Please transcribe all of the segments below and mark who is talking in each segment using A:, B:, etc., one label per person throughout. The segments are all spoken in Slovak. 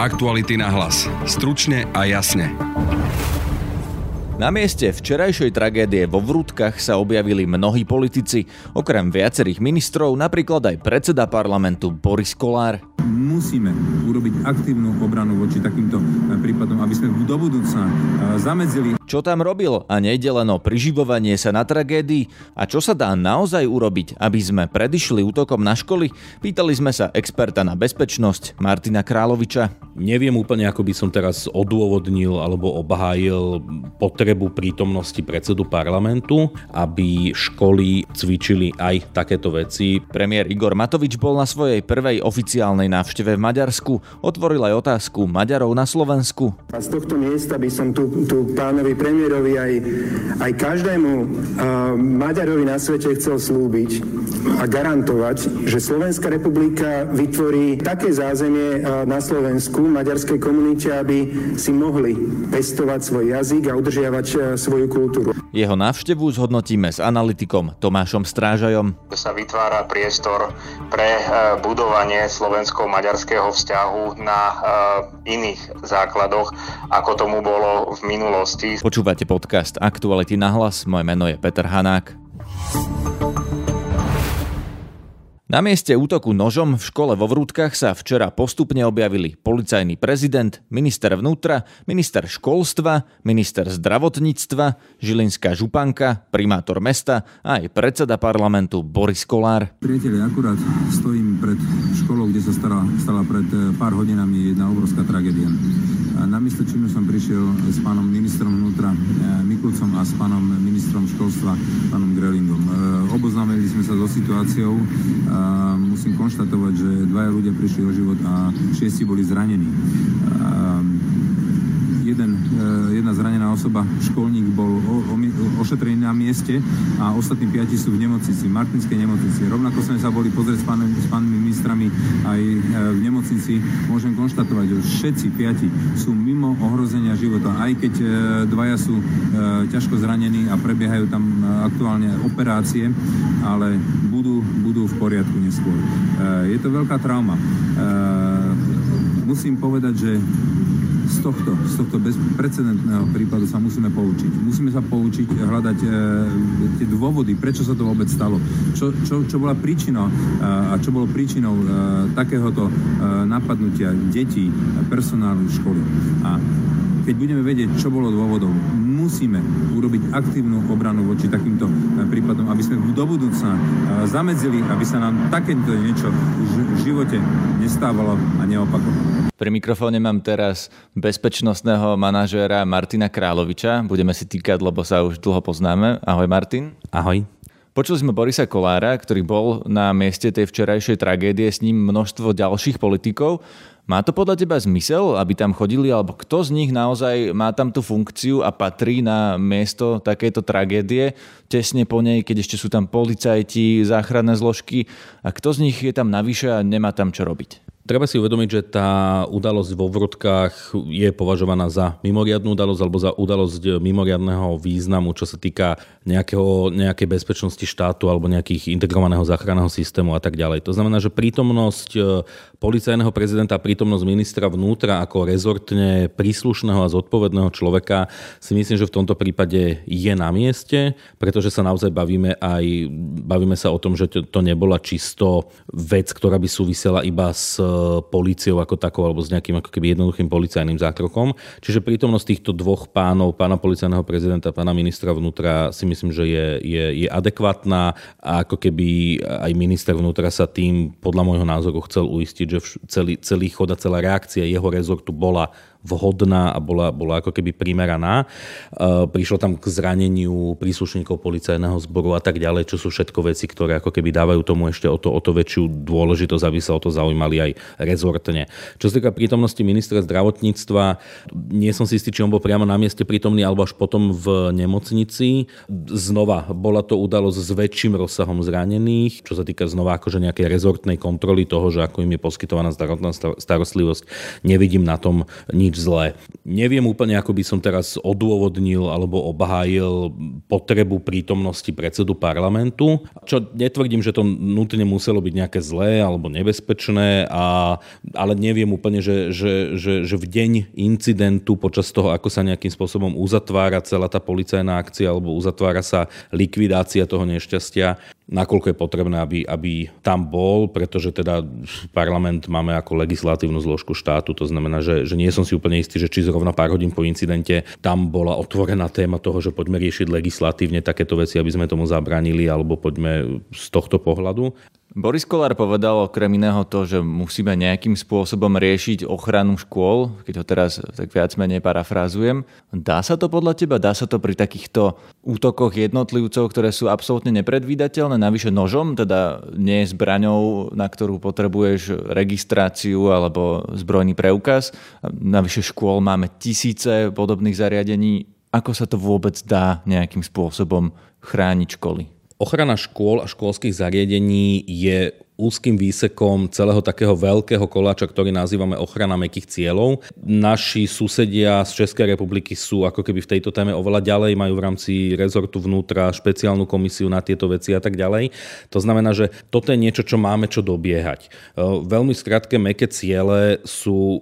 A: Aktuality na hlas. Stručne a jasne.
B: Na mieste včerajšej tragédie vo Vrútkach sa objavili mnohí politici, okrem viacerých ministrov, napríklad aj predseda parlamentu Boris Kolár
C: musíme urobiť aktívnu obranu voči takýmto eh, prípadom, aby sme do budúcna eh, zamedzili.
B: Čo tam robil a nejde len o priživovanie sa na tragédii a čo sa dá naozaj urobiť, aby sme predišli útokom na školy? Pýtali sme sa experta na bezpečnosť Martina Královiča.
D: Neviem úplne, ako by som teraz odôvodnil alebo obhájil potrebu prítomnosti predsedu parlamentu, aby školy cvičili aj takéto veci.
B: Premiér Igor Matovič bol na svojej prvej oficiálnej návšteve v Maďarsku otvoril aj otázku Maďarov na Slovensku.
E: A z tohto miesta by som tu, tu pánovi premiérovi aj, aj každému uh, Maďarovi na svete chcel slúbiť a garantovať, že Slovenská republika vytvorí také zázemie uh, na Slovensku maďarskej komunite, aby si mohli pestovať svoj jazyk a udržiavať uh, svoju kultúru.
B: Jeho návštevu zhodnotíme s analytikom Tomášom Strážajom.
F: Sa vytvára priestor pre budovanie slovensko-maďarskej partnerského vzťahu na uh, iných základoch, ako tomu bolo v minulosti.
B: Počúvate podcast Aktuality na hlas, moje meno je Peter Hanák. Na mieste útoku nožom v škole vo Vrútkach sa včera postupne objavili policajný prezident, minister vnútra, minister školstva, minister zdravotníctva, žilinská županka, primátor mesta a aj predseda parlamentu Boris Kolár.
C: Priatelia, akurát stojím pred školou, kde sa stala, stala pred eh, pár hodinami jedna obrovská tragédia. Na miesto činu som prišiel s pánom ministrom vnútra eh, Mikulcom a s pánom ministrom školstva, pánom Grelingom. Eh, oboznámili sme sa so situáciou musím konštatovať, že dvaja ľudia prišli o život a šiesti boli zranení. Jeden, e, jedna zranená osoba, školník, bol ošetrený na mieste a ostatní piati sú v nemocnici, v Martinskej nemocnici. Rovnako sme sa boli pozrieť s, pán, s pánmi ministrami aj e, v nemocnici. Môžem konštatovať, že všetci piati sú mimo ohrozenia života, aj keď e, dvaja sú ťažko zranení a prebiehajú tam aktuálne operácie, ale budú, budú v poriadku neskôr. Je to veľká trauma. Musím povedať, že z tohto, z tohto bezprecedentného prípadu sa musíme poučiť. Musíme sa poučiť hľadať e, tie dôvody, prečo sa to vôbec stalo. Čo, čo, čo bola príčinou e, a čo bolo príčinou e, takéhoto e, napadnutia detí, personálu školy. A keď budeme vedieť, čo bolo dôvodom, musíme urobiť aktívnu obranu voči takýmto eh, prípadom, aby sme do budúcna eh, zamedzili, aby sa nám takéto niečo v živote nestávalo a neopakovalo.
B: Pri mikrofóne mám teraz bezpečnostného manažéra Martina Královiča. Budeme si týkať, lebo sa už dlho poznáme. Ahoj Martin.
D: Ahoj.
B: Počuli sme Borisa Kolára, ktorý bol na mieste tej včerajšej tragédie, s ním množstvo ďalších politikov. Má to podľa teba zmysel, aby tam chodili, alebo kto z nich naozaj má tam tú funkciu a patrí na miesto takéto tragédie, tesne po nej, keď ešte sú tam policajti, záchranné zložky a kto z nich je tam navyše a nemá tam čo robiť?
D: Treba si uvedomiť, že tá udalosť vo Vrodkách je považovaná za mimoriadnú udalosť alebo za udalosť mimoriadného významu, čo sa týka nejakého, nejakej bezpečnosti štátu alebo nejakých integrovaného záchranného systému a tak ďalej. To znamená, že prítomnosť e, policajného prezidenta prítomnosť ministra vnútra ako rezortne príslušného a zodpovedného človeka si myslím, že v tomto prípade je na mieste, pretože sa naozaj bavíme aj bavíme sa o tom, že to nebola čisto vec, ktorá by súvisela iba s políciou ako takou alebo s nejakým ako keby jednoduchým policajným zákrokom. Čiže prítomnosť týchto dvoch pánov, pána policajného prezidenta, pána ministra vnútra si myslím, že je, je, je adekvátna a ako keby aj minister vnútra sa tým podľa môjho názoru chcel uistiť, že celý, celý chod a celá reakcia jeho rezortu bola vhodná a bola, bola ako keby primeraná. E, prišlo tam k zraneniu príslušníkov policajného zboru a tak ďalej, čo sú všetko veci, ktoré ako keby dávajú tomu ešte o to, o to väčšiu dôležitosť, aby sa o to zaujímali aj rezortne. Čo sa týka prítomnosti ministra zdravotníctva, nie som si istý, či on bol priamo na mieste prítomný alebo až potom v nemocnici. Znova, bola to udalosť s väčším rozsahom zranených, čo sa týka znova akože nejakej rezortnej kontroly toho, že ako im je poskytovaná zdravotná starostlivosť. Nevidím na tom nič nič zlé. Neviem úplne, ako by som teraz odôvodnil alebo obhájil potrebu prítomnosti predsedu parlamentu, čo netvrdím, že to nutne muselo byť nejaké zlé alebo nebezpečné, a, ale neviem úplne, že, že, že, že v deň incidentu, počas toho, ako sa nejakým spôsobom uzatvára celá tá policajná akcia alebo uzatvára sa likvidácia toho nešťastia, nakoľko je potrebné, aby, aby tam bol, pretože teda parlament máme ako legislatívnu zložku štátu, to znamená, že, že nie som si úplne istý, že či zrovna pár hodín po incidente tam bola otvorená téma toho, že poďme riešiť legislatívne takéto veci, aby sme tomu zabránili, alebo poďme z tohto pohľadu.
B: Boris Kolár povedal okrem iného to, že musíme nejakým spôsobom riešiť ochranu škôl, keď ho teraz tak viac menej parafrázujem. Dá sa to podľa teba? Dá sa to pri takýchto útokoch jednotlivcov, ktoré sú absolútne nepredvídateľné, navyše nožom, teda nie zbraňou, na ktorú potrebuješ registráciu alebo zbrojný preukaz. Navyše škôl máme tisíce podobných zariadení. Ako sa to vôbec dá nejakým spôsobom chrániť školy?
D: Ochrana škôl a školských zariadení je úzkým výsekom celého takého veľkého koláča, ktorý nazývame ochrana mekých cieľov. Naši susedia z Českej republiky sú ako keby v tejto téme oveľa ďalej, majú v rámci rezortu vnútra špeciálnu komisiu na tieto veci a tak ďalej. To znamená, že toto je niečo, čo máme čo dobiehať. E, veľmi skrátke meké ciele sú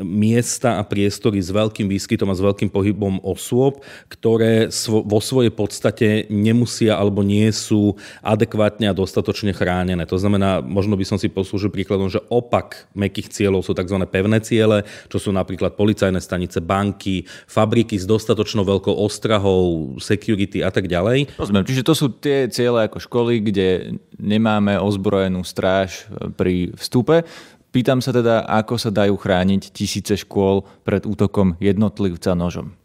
D: miesta a priestory s veľkým výskytom a s veľkým pohybom osôb, ktoré vo svojej podstate nemusia alebo nie sú adekvátne a dostatočne chránené. To znamená, možno by som si poslúžil príkladom, že opak mekých cieľov sú tzv. pevné ciele, čo sú napríklad policajné stanice, banky, fabriky s dostatočnou veľkou ostrahou, security a tak ďalej.
B: Rozumiem, čiže to sú tie ciele ako školy, kde nemáme ozbrojenú stráž pri vstupe. Pýtam sa teda, ako sa dajú chrániť tisíce škôl pred útokom jednotlivca nožom.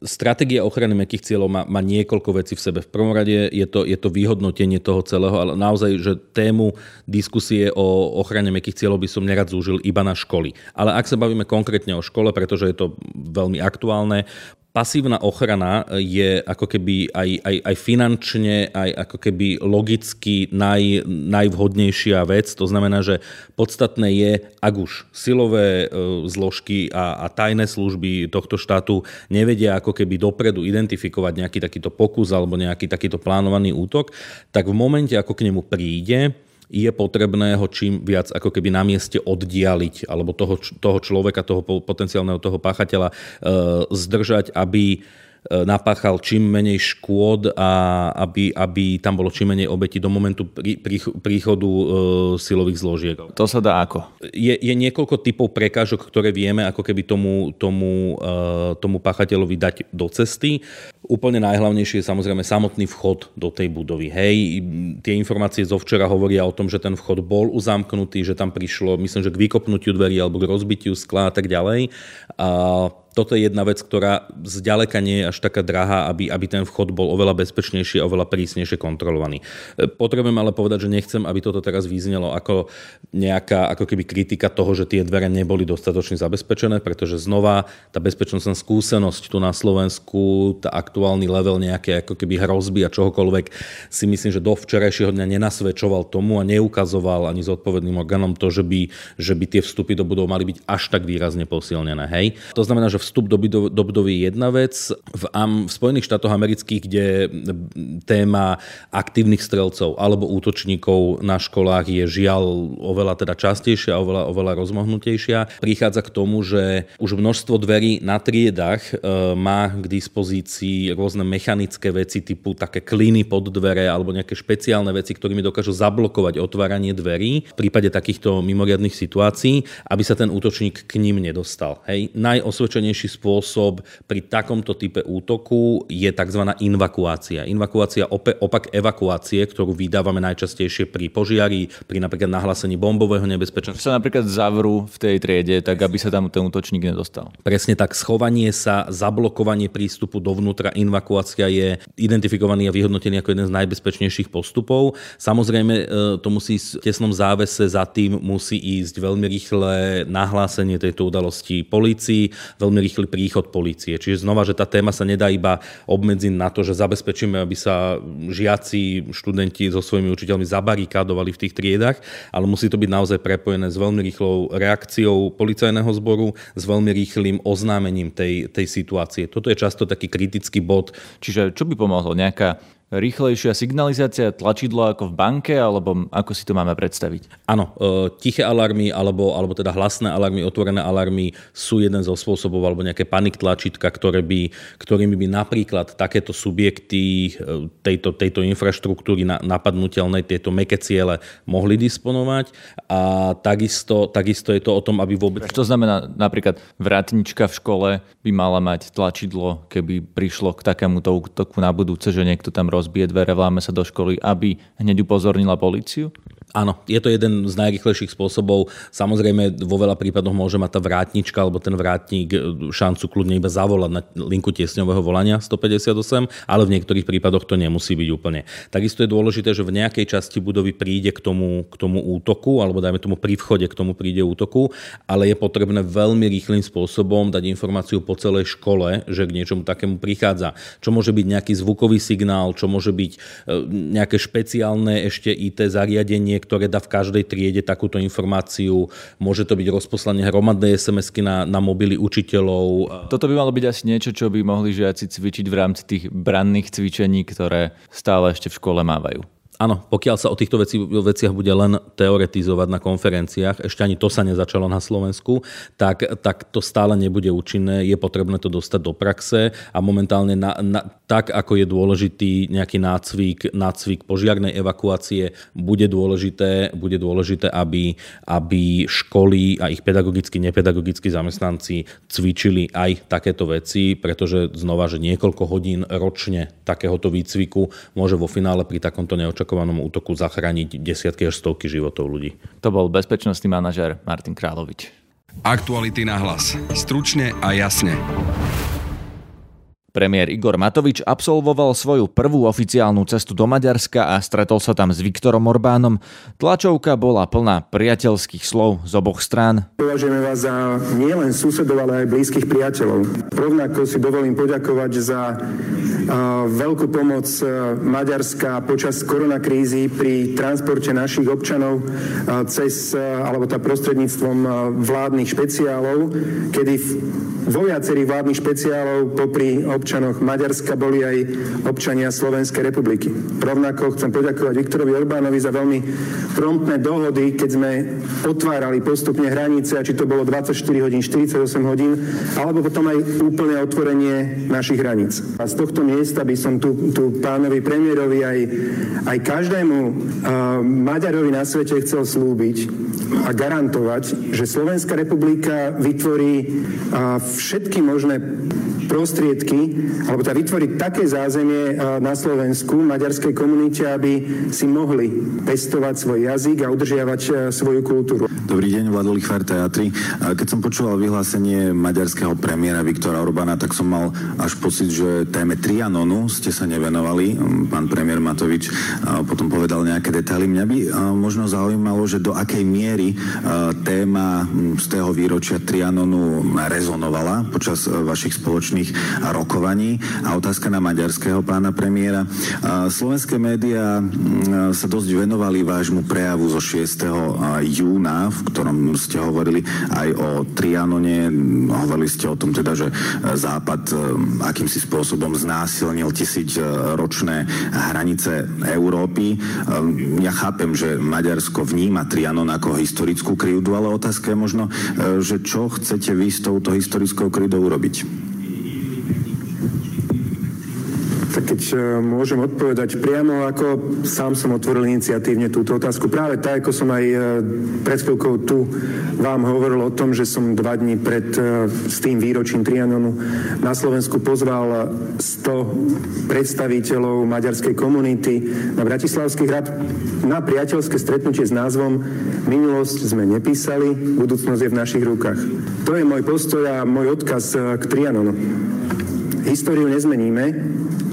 D: Stratégia ochrany mekých cieľov má, má niekoľko vecí v sebe. V prvom rade je to, je to vyhodnotenie toho celého, ale naozaj, že tému diskusie o ochrane mekých cieľov by som nerad zúžil iba na školy. Ale ak sa bavíme konkrétne o škole, pretože je to veľmi aktuálne, pasívna ochrana je ako keby aj, aj, aj finančne, aj ako keby logicky naj, najvhodnejšia vec. To znamená, že podstatné je, ak už silové e, zložky a, a tajné služby tohto štátu nevedia ako keby dopredu identifikovať nejaký takýto pokus alebo nejaký takýto plánovaný útok, tak v momente, ako k nemu príde, je potrebné ho čím viac ako keby na mieste oddialiť, alebo toho, toho človeka, toho potenciálneho toho páchateľa e, zdržať, aby napáchal čím menej škôd a aby, aby tam bolo čím menej obeti do momentu príchodu e, silových zložiek.
B: To sa dá ako?
D: Je, je niekoľko typov prekážok, ktoré vieme ako keby tomu, tomu, e, tomu páchateľovi dať do cesty. Úplne najhlavnejšie je samozrejme samotný vchod do tej budovy. Hej, tie informácie zo včera hovoria o tom, že ten vchod bol uzamknutý, že tam prišlo, myslím, že k vykopnutiu dverí alebo k rozbitiu skla a tak ďalej. A toto je jedna vec, ktorá zďaleka nie je až taká drahá, aby, aby ten vchod bol oveľa bezpečnejší a oveľa prísnejšie kontrolovaný. E, potrebujem ale povedať, že nechcem, aby toto teraz vyznelo ako nejaká ako keby kritika toho, že tie dvere neboli dostatočne zabezpečené, pretože znova tá bezpečnostná skúsenosť tu na Slovensku, tá aktuálny level nejaké ako keby hrozby a čohokoľvek si myslím, že do včerajšieho dňa nenasvedčoval tomu a neukazoval ani zodpovedným orgánom to, že by, že by tie vstupy do budov mali byť až tak výrazne posilnené. Hej? To znamená, že v vstup do, do budovy je jedna vec. V, um, v Spojených štátoch amerických, kde téma aktívnych strelcov alebo útočníkov na školách je žiaľ oveľa teda častejšia oveľa, oveľa rozmohnutejšia, prichádza k tomu, že už množstvo dverí na triedach e, má k dispozícii rôzne mechanické veci typu také kliny pod dvere alebo nejaké špeciálne veci, ktorými dokážu zablokovať otváranie dverí v prípade takýchto mimoriadných situácií, aby sa ten útočník k ním nedostal. Hej. Najosvedčenejšie najvhodnejší spôsob pri takomto type útoku je tzv. invakuácia. Invakuácia opak evakuácie, ktorú vydávame najčastejšie pri požiari, pri napríklad nahlásení bombového nebezpečenstva.
B: Sa napríklad zavrú v tej triede, tak aby sa tam ten útočník nedostal.
D: Presne tak, schovanie sa, zablokovanie prístupu dovnútra, invakuácia je identifikovaný a vyhodnotený ako jeden z najbezpečnejších postupov. Samozrejme, e, to musí v tesnom závese za tým musí ísť veľmi rýchle nahlásenie tejto udalosti policii, veľmi rýchly príchod policie. Čiže znova, že tá téma sa nedá iba obmedziť na to, že zabezpečíme, aby sa žiaci, študenti so svojimi učiteľmi zabarikádovali v tých triedach, ale musí to byť naozaj prepojené s veľmi rýchlou reakciou policajného zboru, s veľmi rýchlým oznámením tej, tej situácie. Toto je často taký kritický bod.
B: Čiže čo by pomohlo? Nejaká rýchlejšia signalizácia, tlačidlo ako v banke, alebo ako si to máme predstaviť?
D: Áno, e, tiché alarmy, alebo, alebo teda hlasné alarmy, otvorené alarmy sú jeden zo spôsobov, alebo nejaké panik tlačítka, ktoré by, ktorými by napríklad takéto subjekty e, tejto, tejto infraštruktúry napadnutelnej, tieto meké ciele mohli disponovať. A takisto, takisto je to o tom, aby vôbec...
B: To znamená napríklad vrátnička v škole by mala mať tlačidlo, keby prišlo k takémuto útoku na budúce, že niekto tam rozbije dvere, vláme sa do školy, aby hneď upozornila policiu?
D: Áno, je to jeden z najrychlejších spôsobov. Samozrejme, vo veľa prípadoch môže mať tá vrátnička alebo ten vrátnik e, šancu kľudne iba zavolať na linku tiesňového volania 158, ale v niektorých prípadoch to nemusí byť úplne. Takisto je dôležité, že v nejakej časti budovy príde k tomu, k tomu útoku, alebo dajme tomu pri vchode k tomu príde útoku, ale je potrebné veľmi rýchlým spôsobom dať informáciu po celej škole, že k niečomu takému prichádza. Čo môže byť nejaký zvukový signál, čo môže byť e, nejaké špeciálne ešte IT zariadenie, ktoré dá v každej triede takúto informáciu. Môže to byť rozposlanie hromadnej SMS-ky na, na mobily učiteľov.
B: Toto by malo byť asi niečo, čo by mohli žiaci cvičiť v rámci tých branných cvičení, ktoré stále ešte v škole mávajú.
D: Áno, pokiaľ sa o týchto veci, veciach bude len teoretizovať na konferenciách, ešte ani to sa nezačalo na Slovensku, tak, tak to stále nebude účinné, je potrebné to dostať do praxe a momentálne na, na, tak, ako je dôležitý nejaký nácvik, nácvik požiarnej evakuácie, bude dôležité, bude dôležité aby, aby školy a ich pedagogicky, nepedagogickí zamestnanci cvičili aj takéto veci, pretože znova, že niekoľko hodín ročne takéhoto výcviku môže vo finále pri takomto neočakávanom opakovanom útoku zachrániť desiatky až stovky životov ľudí.
B: To bol bezpečnostný manažer Martin Královič.
A: Aktuality na hlas. Stručne a jasne.
B: Premiér Igor Matovič absolvoval svoju prvú oficiálnu cestu do Maďarska a stretol sa tam s Viktorom Orbánom. Tlačovka bola plná priateľských slov z oboch strán.
E: Považujeme vás za nielen susedov, ale aj blízkych priateľov. Rovnako si dovolím poďakovať za veľkú pomoc Maďarska počas koronakrízy pri transporte našich občanov cez, alebo tá prostredníctvom vládnych špeciálov, kedy vo viacerých vládnych špeciálov popri občanov občanoch Maďarska boli aj občania Slovenskej republiky. Rovnako chcem poďakovať Viktorovi Orbánovi za veľmi promptné dohody, keď sme otvárali postupne hranice, a či to bolo 24 hodín, 48 hodín, alebo potom aj úplné otvorenie našich hraníc. A z tohto miesta by som tu, tu pánovi premiérovi aj, aj každému uh, Maďarovi na svete chcel slúbiť a garantovať, že Slovenská republika vytvorí všetky možné prostriedky, alebo teda vytvoriť také zázemie na Slovensku maďarskej komunite, aby si mohli pestovať svoj jazyk a udržiavať svoju kultúru.
G: Dobrý deň, Vlado Lichvár Teatri. Keď som počúval vyhlásenie maďarského premiéra Viktora Orbána, tak som mal až pocit, že téme Trianonu ste sa nevenovali. Pán premiér Matovič potom povedal nejaké detaily. Mňa by možno zaujímalo, že do akej miery téma z toho výročia Trianonu rezonovala počas vašich spoločných rokovaní. A otázka na maďarského pána premiéra. Slovenské médiá sa dosť venovali vášmu prejavu zo 6. júna, v ktorom ste hovorili aj o Trianone, hovorili ste o tom teda, že Západ e, akýmsi spôsobom znásilnil tisíc ročné hranice Európy. E, ja chápem, že Maďarsko vníma Trianon ako historickú krivdu, ale otázka je možno, e, že čo chcete vy s touto historickou krivdou urobiť?
E: Tak keď e, môžem odpovedať priamo, ako sám som otvoril iniciatívne túto otázku. Práve tak, ako som aj e, pred chvíľkou tu vám hovoril o tom, že som dva dní pred e, s tým výročím Trianonu na Slovensku pozval 100 predstaviteľov maďarskej komunity na Bratislavský hrad na priateľské stretnutie s názvom Minulosť sme nepísali, budúcnosť je v našich rukách. To je môj postoj a môj odkaz k Trianonu. Históriu nezmeníme,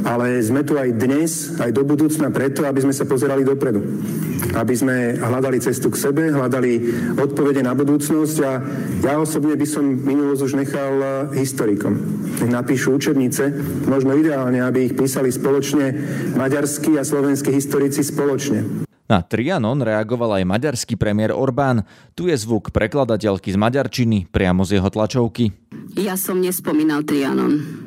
E: ale sme tu aj dnes, aj do budúcna preto, aby sme sa pozerali dopredu. aby sme hľadali cestu k sebe, hľadali odpovede na budúcnosť a ja osobne by som minulosť už nechal historikom. Nech napíšu učebnice, možno ideálne, aby ich písali spoločne maďarskí a slovenskí historici spoločne.
B: Na Trianon reagoval aj maďarský premiér Orbán. Tu je zvuk prekladateľky z maďarčiny priamo z jeho tlačovky.
H: Ja som nespomínal Trianon.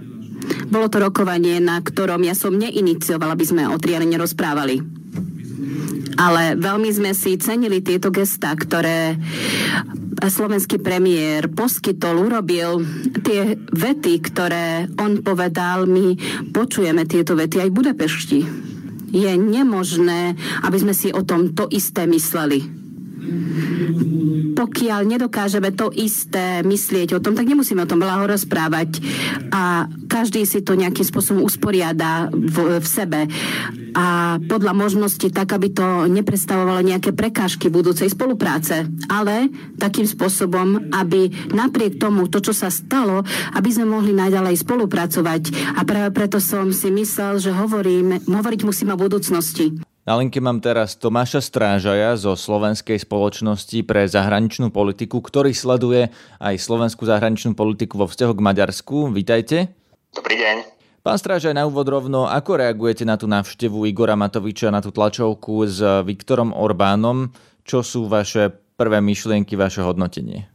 H: Bolo to rokovanie, na ktorom ja som neiniciovala, aby sme o Trianone rozprávali. Ale veľmi sme si cenili tieto gesta, ktoré slovenský premiér poskytol, urobil tie vety, ktoré on povedal, my počujeme tieto vety aj v Budapešti je nemožné, aby sme si o tom to isté mysleli pokiaľ nedokážeme to isté myslieť o tom, tak nemusíme o tom veľa rozprávať a každý si to nejakým spôsobom usporiada v, v sebe a podľa možnosti tak, aby to neprestavovalo nejaké prekážky budúcej spolupráce, ale takým spôsobom, aby napriek tomu, to, čo sa stalo, aby sme mohli naďalej spolupracovať. A práve preto som si myslel, že hovorím, hovoriť musím o budúcnosti.
B: Na linke mám teraz Tomáša Strážaja zo Slovenskej spoločnosti pre zahraničnú politiku, ktorý sleduje aj slovenskú zahraničnú politiku vo vzťahu k Maďarsku. Vítajte.
F: Dobrý deň.
B: Pán Strážaj, na úvod rovno, ako reagujete na tú návštevu Igora Matoviča, na tú tlačovku s Viktorom Orbánom? Čo sú vaše prvé myšlienky, vaše hodnotenie?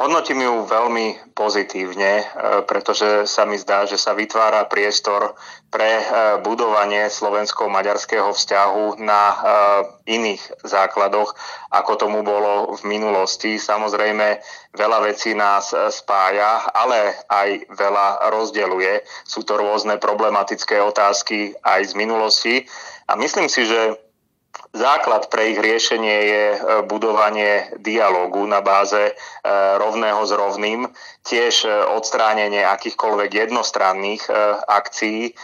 F: Hodnotím ju veľmi pozitívne, e, pretože sa mi zdá, že sa vytvára priestor pre e, budovanie slovensko-maďarského vzťahu na e, iných základoch, ako tomu bolo v minulosti. Samozrejme, veľa vecí nás spája, ale aj veľa rozdeluje. Sú to rôzne problematické otázky aj z minulosti. A myslím si, že Základ pre ich riešenie je e, budovanie dialógu na báze e, rovného s rovným, tiež e, odstránenie akýchkoľvek jednostranných akcií,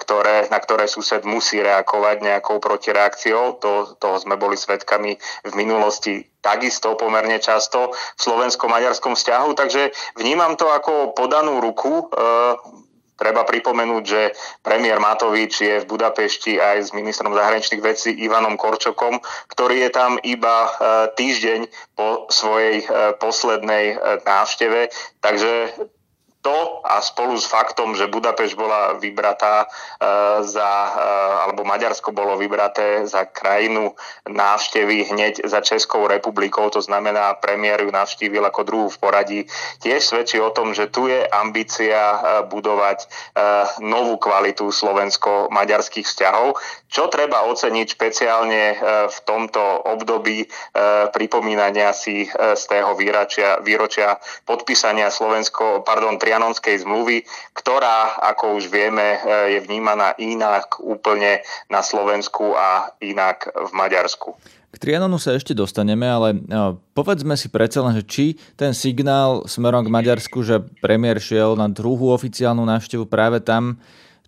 F: ktoré, na ktoré sused musí reagovať nejakou protireakciou. To, toho sme boli svedkami v minulosti takisto pomerne často v slovensko-maďarskom vzťahu, takže vnímam to ako podanú ruku Treba pripomenúť, že premiér Matovič je v Budapešti aj s ministrom zahraničných vecí Ivanom Korčokom, ktorý je tam iba e, týždeň po svojej e, poslednej e, návšteve. Takže to a spolu s faktom, že Budapešť bola vybratá za, alebo Maďarsko bolo vybraté za krajinu návštevy hneď za Českou republikou, to znamená premiér ju navštívil ako druhú v poradí, tiež svedčí o tom, že tu je ambícia budovať novú kvalitu slovensko-maďarských vzťahov, čo treba oceniť špeciálne v tomto období pripomínania si z tého výročia, výročia podpísania Slovensko, pardon, trianonskej zmluvy, ktorá, ako už vieme, je vnímaná inak úplne na Slovensku a inak v Maďarsku.
B: K Trianonu sa ešte dostaneme, ale povedzme si predsa len, že či ten signál smerom k Maďarsku, že premiér šiel na druhú oficiálnu návštevu práve tam,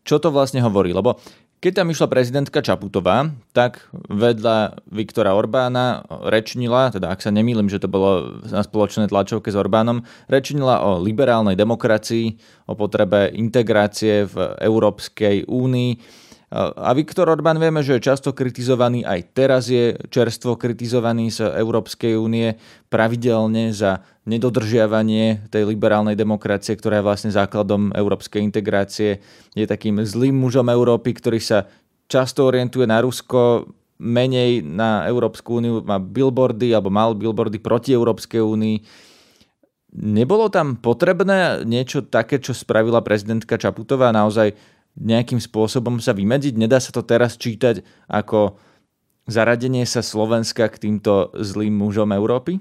B: čo to vlastne hovorí? Lebo keď tam išla prezidentka Čaputová, tak vedľa Viktora Orbána rečnila, teda ak sa nemýlim, že to bolo na spoločnej tlačovke s Orbánom, rečnila o liberálnej demokracii, o potrebe integrácie v Európskej únii, a Viktor Orbán vieme, že je často kritizovaný, aj teraz je čerstvo kritizovaný z Európskej únie pravidelne za nedodržiavanie tej liberálnej demokracie, ktorá je vlastne základom európskej integrácie. Je takým zlým mužom Európy, ktorý sa často orientuje na Rusko, menej na Európsku úniu, má billboardy alebo mal billboardy proti Európskej únii. Nebolo tam potrebné niečo také, čo spravila prezidentka Čaputová, naozaj nejakým spôsobom sa vymedziť? Nedá sa to teraz čítať ako zaradenie sa Slovenska k týmto zlým mužom Európy?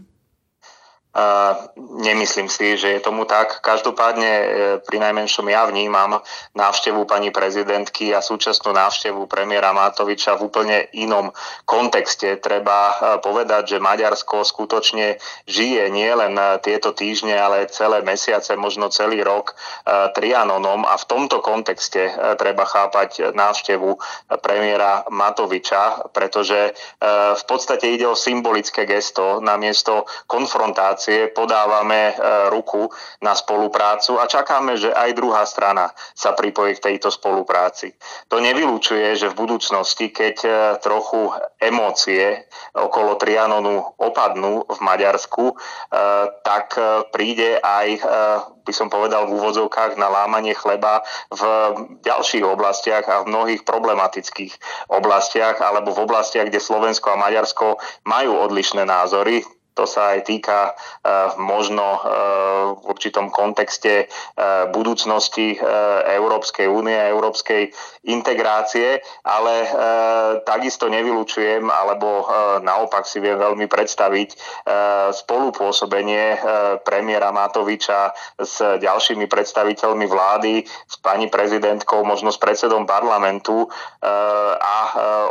F: Uh, nemyslím si, že je tomu tak. Každopádne e, pri najmenšom ja vnímam návštevu pani prezidentky a súčasnú návštevu premiéra Matoviča v úplne inom kontexte. Treba e, povedať, že Maďarsko skutočne žije nielen tieto týždne, ale celé mesiace, možno celý rok uh, Trianonom a v tomto kontexte uh, treba chápať návštevu premiéra Matoviča, pretože v podstate ide o symbolické gesto namiesto konfrontácie situácie podávame ruku na spoluprácu a čakáme, že aj druhá strana sa pripojí k tejto spolupráci. To nevylučuje, že v budúcnosti, keď trochu emócie okolo Trianonu opadnú v Maďarsku, tak príde aj, by som povedal v úvodzovkách, na lámanie chleba v ďalších oblastiach a v mnohých problematických oblastiach alebo v oblastiach, kde Slovensko a Maďarsko majú odlišné názory. To sa aj týka uh, možno uh, v určitom kontexte uh, budúcnosti Európskej únie európskej integrácie, ale takisto nevylučujem, alebo naopak si viem veľmi predstaviť spolupôsobenie premiéra Matoviča s ďalšími predstaviteľmi vlády, s pani prezidentkou, možno s predsedom parlamentu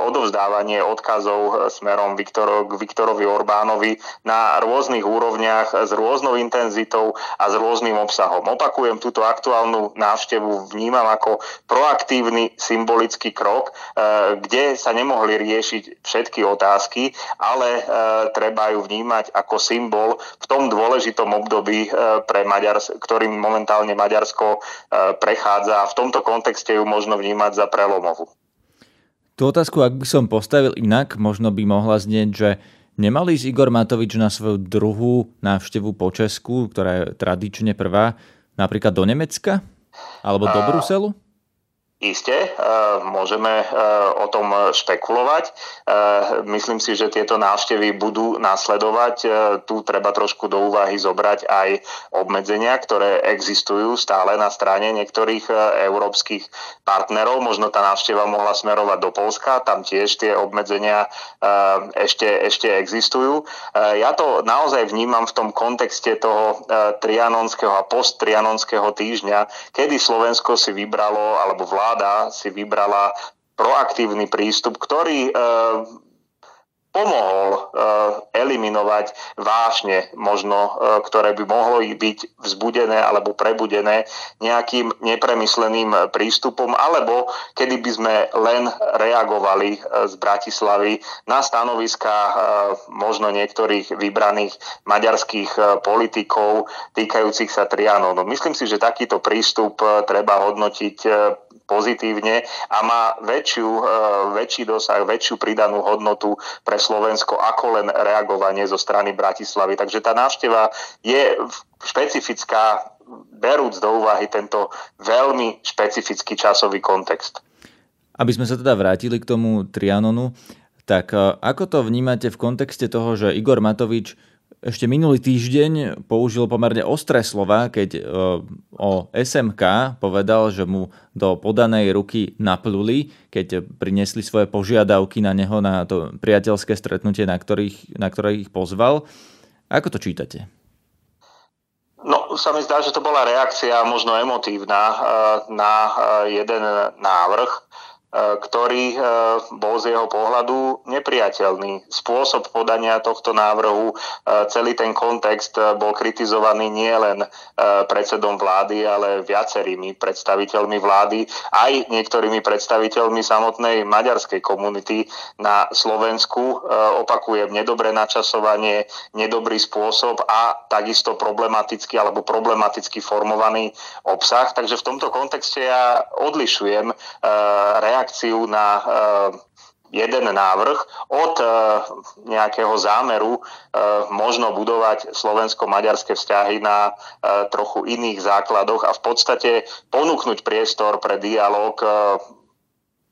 F: odovzdávanie odkazov smerom Viktor, k Viktorovi Orbánovi na rôznych úrovniach s rôznou intenzitou a s rôznym obsahom. Opakujem, túto aktuálnu návštevu vnímam ako proaktívny symbolický krok, e, kde sa nemohli riešiť všetky otázky, ale treba ju vnímať ako symbol v tom dôležitom období, pre Maďars- ktorým momentálne Maďarsko prechádza a v tomto kontexte ju možno vnímať za prelomovú.
B: Tú otázku, ak by som postavil inak, možno by mohla znieť, že Nemal ísť Igor Matovič na svoju druhú návštevu po Česku, ktorá je tradične prvá, napríklad do Nemecka? Alebo do Bruselu?
F: Isté, e, môžeme e, o tom špekulovať. E, myslím si, že tieto návštevy budú nasledovať. Tu treba trošku do úvahy zobrať aj obmedzenia, ktoré existujú stále na strane niektorých európskych partnerov. Možno tá návšteva mohla smerovať do Polska, tam tiež tie obmedzenia ešte, ešte existujú. Ja to naozaj vnímam v tom kontexte toho trianonského a posttrianonského týždňa, kedy Slovensko si vybralo, alebo vláda vláda si vybrala proaktívny prístup, ktorý e, pomohol e, eliminovať vášne, možno, e, ktoré by mohli byť vzbudené alebo prebudené nejakým nepremysleným prístupom, alebo kedy by sme len reagovali z Bratislavy na stanoviska možno niektorých vybraných maďarských politikov týkajúcich sa Trianonu. Myslím si, že takýto prístup treba hodnotiť pozitívne a má väčšiu, e, väčší dosah, väčšiu pridanú hodnotu pre Slovensko ako len reagovanie zo strany Bratislavy. Takže tá návšteva je špecifická, berúc do úvahy tento veľmi špecifický časový kontext.
B: Aby sme sa teda vrátili k tomu Trianonu, tak e, ako to vnímate v kontexte toho, že Igor Matovič ešte minulý týždeň použil pomerne ostré slova, keď e, o SMK povedal, že mu do podanej ruky napluli, keď priniesli svoje požiadavky na neho na to priateľské stretnutie, na, ktorých, na ktoré ich pozval. Ako to čítate?
F: No, sa mi zdá, že to bola reakcia možno emotívna e, na e, jeden návrh ktorý e, bol z jeho pohľadu nepriateľný. Spôsob podania tohto návrhu, e, celý ten kontext bol kritizovaný nielen predsedom vlády, ale viacerými predstaviteľmi vlády, aj niektorými predstaviteľmi samotnej maďarskej komunity na Slovensku. Opakujem, nedobré načasovanie, nedobrý spôsob a takisto problematický alebo problematicky formovaný obsah. Takže v tomto kontexte ja odlišujem reakciu reakciu na eh, jeden návrh od eh, nejakého zámeru eh, možno budovať slovensko-maďarské vzťahy na trochu iných základoch a v podstate ponúknuť priestor pre dialog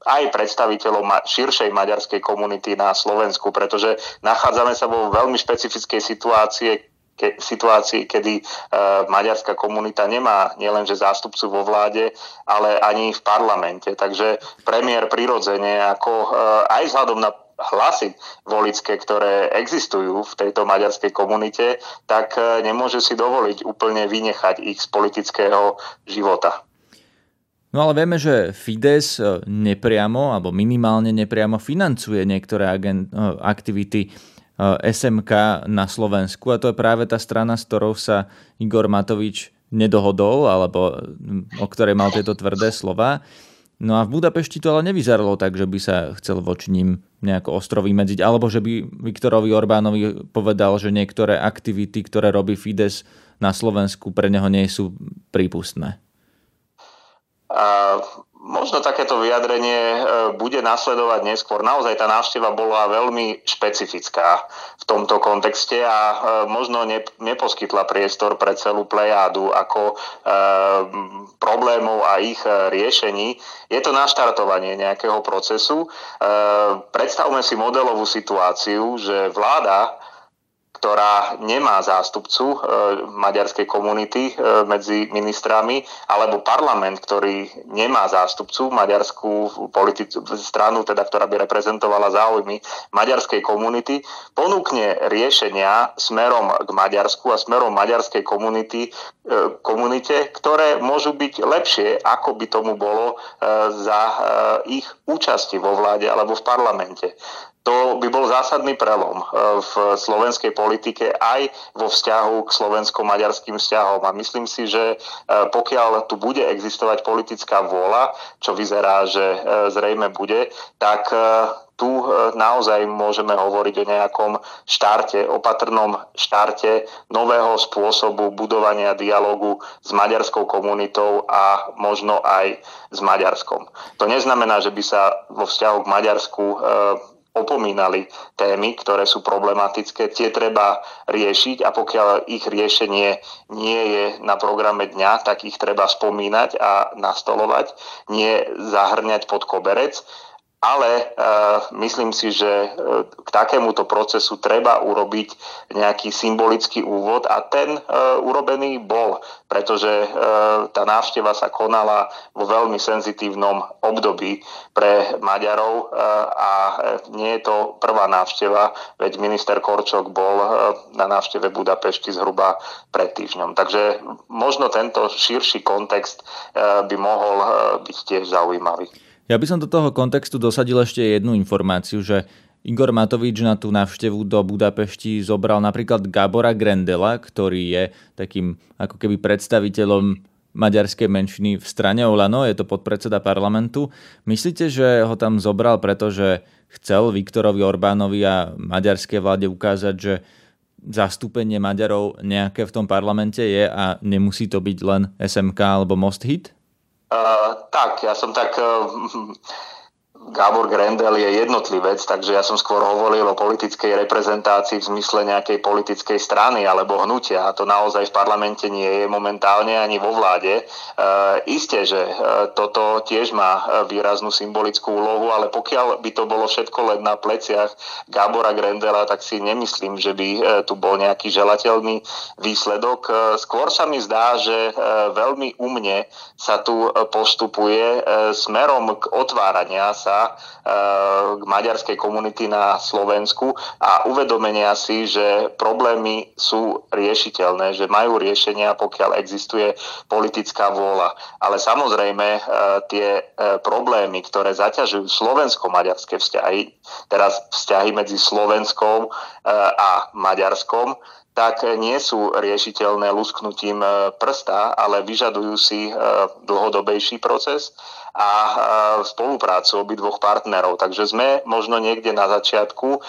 F: aj predstaviteľov širšej maďarskej komunity na Slovensku, pretože nachádzame sa vo veľmi špecifickej situácie, ke, situácii, kedy uh, maďarská komunita nemá nielenže zástupcu vo vláde, ale ani v parlamente. Takže premiér prirodzene, ako uh, aj vzhľadom na hlasy volické, ktoré existujú v tejto maďarskej komunite, tak uh, nemôže si dovoliť úplne vynechať ich z politického života.
B: No ale vieme, že Fides nepriamo alebo minimálne nepriamo financuje niektoré agent, aktivity SMK na Slovensku a to je práve tá strana, s ktorou sa Igor Matovič nedohodol alebo mm, o ktorej mal tieto tvrdé slova. No a v Budapešti to ale nevyzeralo tak, že by sa chcel voči ním nejako ostro vymedziť, alebo že by Viktorovi Orbánovi povedal, že niektoré aktivity, ktoré robí Fides na Slovensku, pre neho nie sú prípustné.
F: Uh, Možno takéto vyjadrenie e, bude nasledovať neskôr. Naozaj tá návšteva bola veľmi špecifická v tomto kontexte a e, možno neposkytla priestor pre celú plejádu ako e, problémov a ich riešení. Je to naštartovanie nejakého procesu. Predstavme si modelovú situáciu, že vláda ktorá nemá zástupcu e, maďarskej komunity e, medzi ministrami, alebo parlament, ktorý nemá zástupcu maďarskú politicu, stranu, teda, ktorá by reprezentovala záujmy maďarskej komunity, ponúkne riešenia smerom k Maďarsku a smerom maďarskej komunity, e, komunite, ktoré môžu byť lepšie, ako by tomu bolo e, za e, ich účasti vo vláde alebo v parlamente to by bol zásadný prelom e, v slovenskej politike aj vo vzťahu k slovensko-maďarským vzťahom. A myslím si, že e, pokiaľ tu bude existovať politická vôľa, čo vyzerá, že e, zrejme bude, tak tu naozaj môžeme hovoriť o nejakom štarte, opatrnom štarte nového spôsobu budovania dialogu s maďarskou komunitou a možno aj s Maďarskom. To neznamená, že by sa vo vzťahu k Maďarsku opomínali témy, ktoré sú problematické, tie treba riešiť a pokiaľ ich riešenie nie je na programe dňa, tak ich treba spomínať a nastolovať, nie zahrňať pod koberec ale e, myslím si, že e, k takémuto procesu treba urobiť nejaký symbolický úvod a ten e, urobený bol, pretože tá návšteva sa konala vo veľmi senzitívnom období pre Maďarov a nie je to prvá návšteva, veď minister Korčok bol na návšteve Budapešti zhruba pred týždňom. Takže možno tento širší kontext by mohol byť tiež zaujímavý.
B: Ja by som do toho kontextu dosadil ešte jednu informáciu, že Igor Matovič na tú návštevu do Budapešti zobral napríklad Gabora Grendela, ktorý je takým ako keby predstaviteľom maďarskej menšiny v strane Olano, je to podpredseda parlamentu. Myslíte, že ho tam zobral, pretože chcel Viktorovi Orbánovi a maďarskej vláde ukázať, že zastúpenie Maďarov nejaké v tom parlamente je a nemusí to byť len SMK alebo Most Hit?
F: Uh, tak, ja som tak uh, Gábor Grendel je jednotlivec, takže ja som skôr hovoril o politickej reprezentácii v zmysle nejakej politickej strany alebo hnutia. A to naozaj v parlamente nie je momentálne ani vo vláde. E, isté, že e, toto tiež má výraznú symbolickú úlohu, ale pokiaľ by to bolo všetko len na pleciach Gábora Grendela, tak si nemyslím, že by e, tu bol nejaký želateľný výsledok. E, skôr sa mi zdá, že e, veľmi umne sa tu postupuje e, smerom k otvárania sa eh, k maďarskej komunity na Slovensku a uvedomenia si, že problémy sú riešiteľné, že majú riešenia, pokiaľ existuje politická vôľa. Ale samozrejme eh, tie eh, problémy, ktoré zaťažujú slovensko-maďarské vzťahy, teraz vzťahy medzi Slovenskou a Maďarskom, tak nie sú riešiteľné lusknutím prsta, ale vyžadujú si dlhodobejší proces a spoluprácu obidvoch partnerov. Takže sme možno niekde na začiatku. E,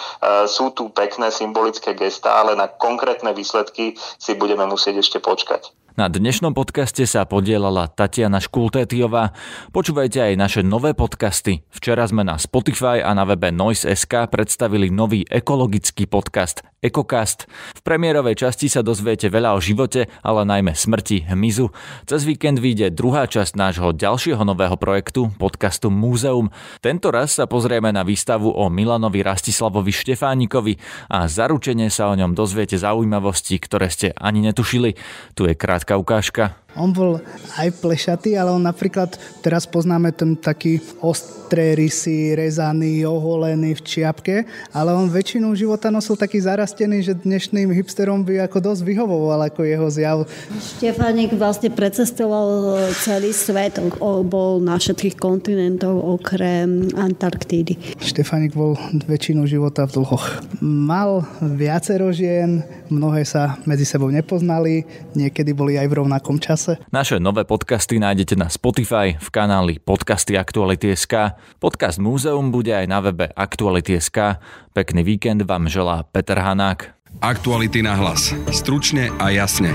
F: sú tu pekné symbolické gestá, ale na konkrétne výsledky si budeme musieť ešte počkať.
B: Na dnešnom podcaste sa podielala Tatiana Škultétiová. Počúvajte aj naše nové podcasty. Včera sme na Spotify a na webe Noise.sk predstavili nový ekologický podcast Ekokast. V premiérovej časti sa dozviete veľa o živote, ale najmä smrti hmyzu. Cez víkend vyjde druhá časť nášho ďalšieho nového projektu, podcastu Múzeum. Tento raz sa pozrieme na výstavu o Milanovi Rastislavovi Štefánikovi a zaručene sa o ňom dozviete zaujímavosti, ktoré ste ani netušili. Tu je krátka ukážka.
I: On bol aj plešatý, ale on napríklad, teraz poznáme ten taký ostré rysy, rezaný, oholený v čiapke, ale on väčšinu života nosil taký zarastený, že dnešným hipsterom by ako dosť vyhovoval ako jeho zjav.
J: Štefánik vlastne precestoval celý svet, bol na všetkých kontinentov okrem Antarktídy.
I: Štefánik bol väčšinu života v dlhoch. Mal viacero žien, mnohé sa medzi sebou nepoznali, niekedy boli aj v rovnakom čase čase.
B: Naše nové podcasty nájdete na Spotify v kanáli Podcasty Aktuality.sk. Podcast Múzeum bude aj na webe Aktuality.sk. Pekný víkend vám želá Peter Hanák.
A: Aktuality na hlas. Stručne a jasne.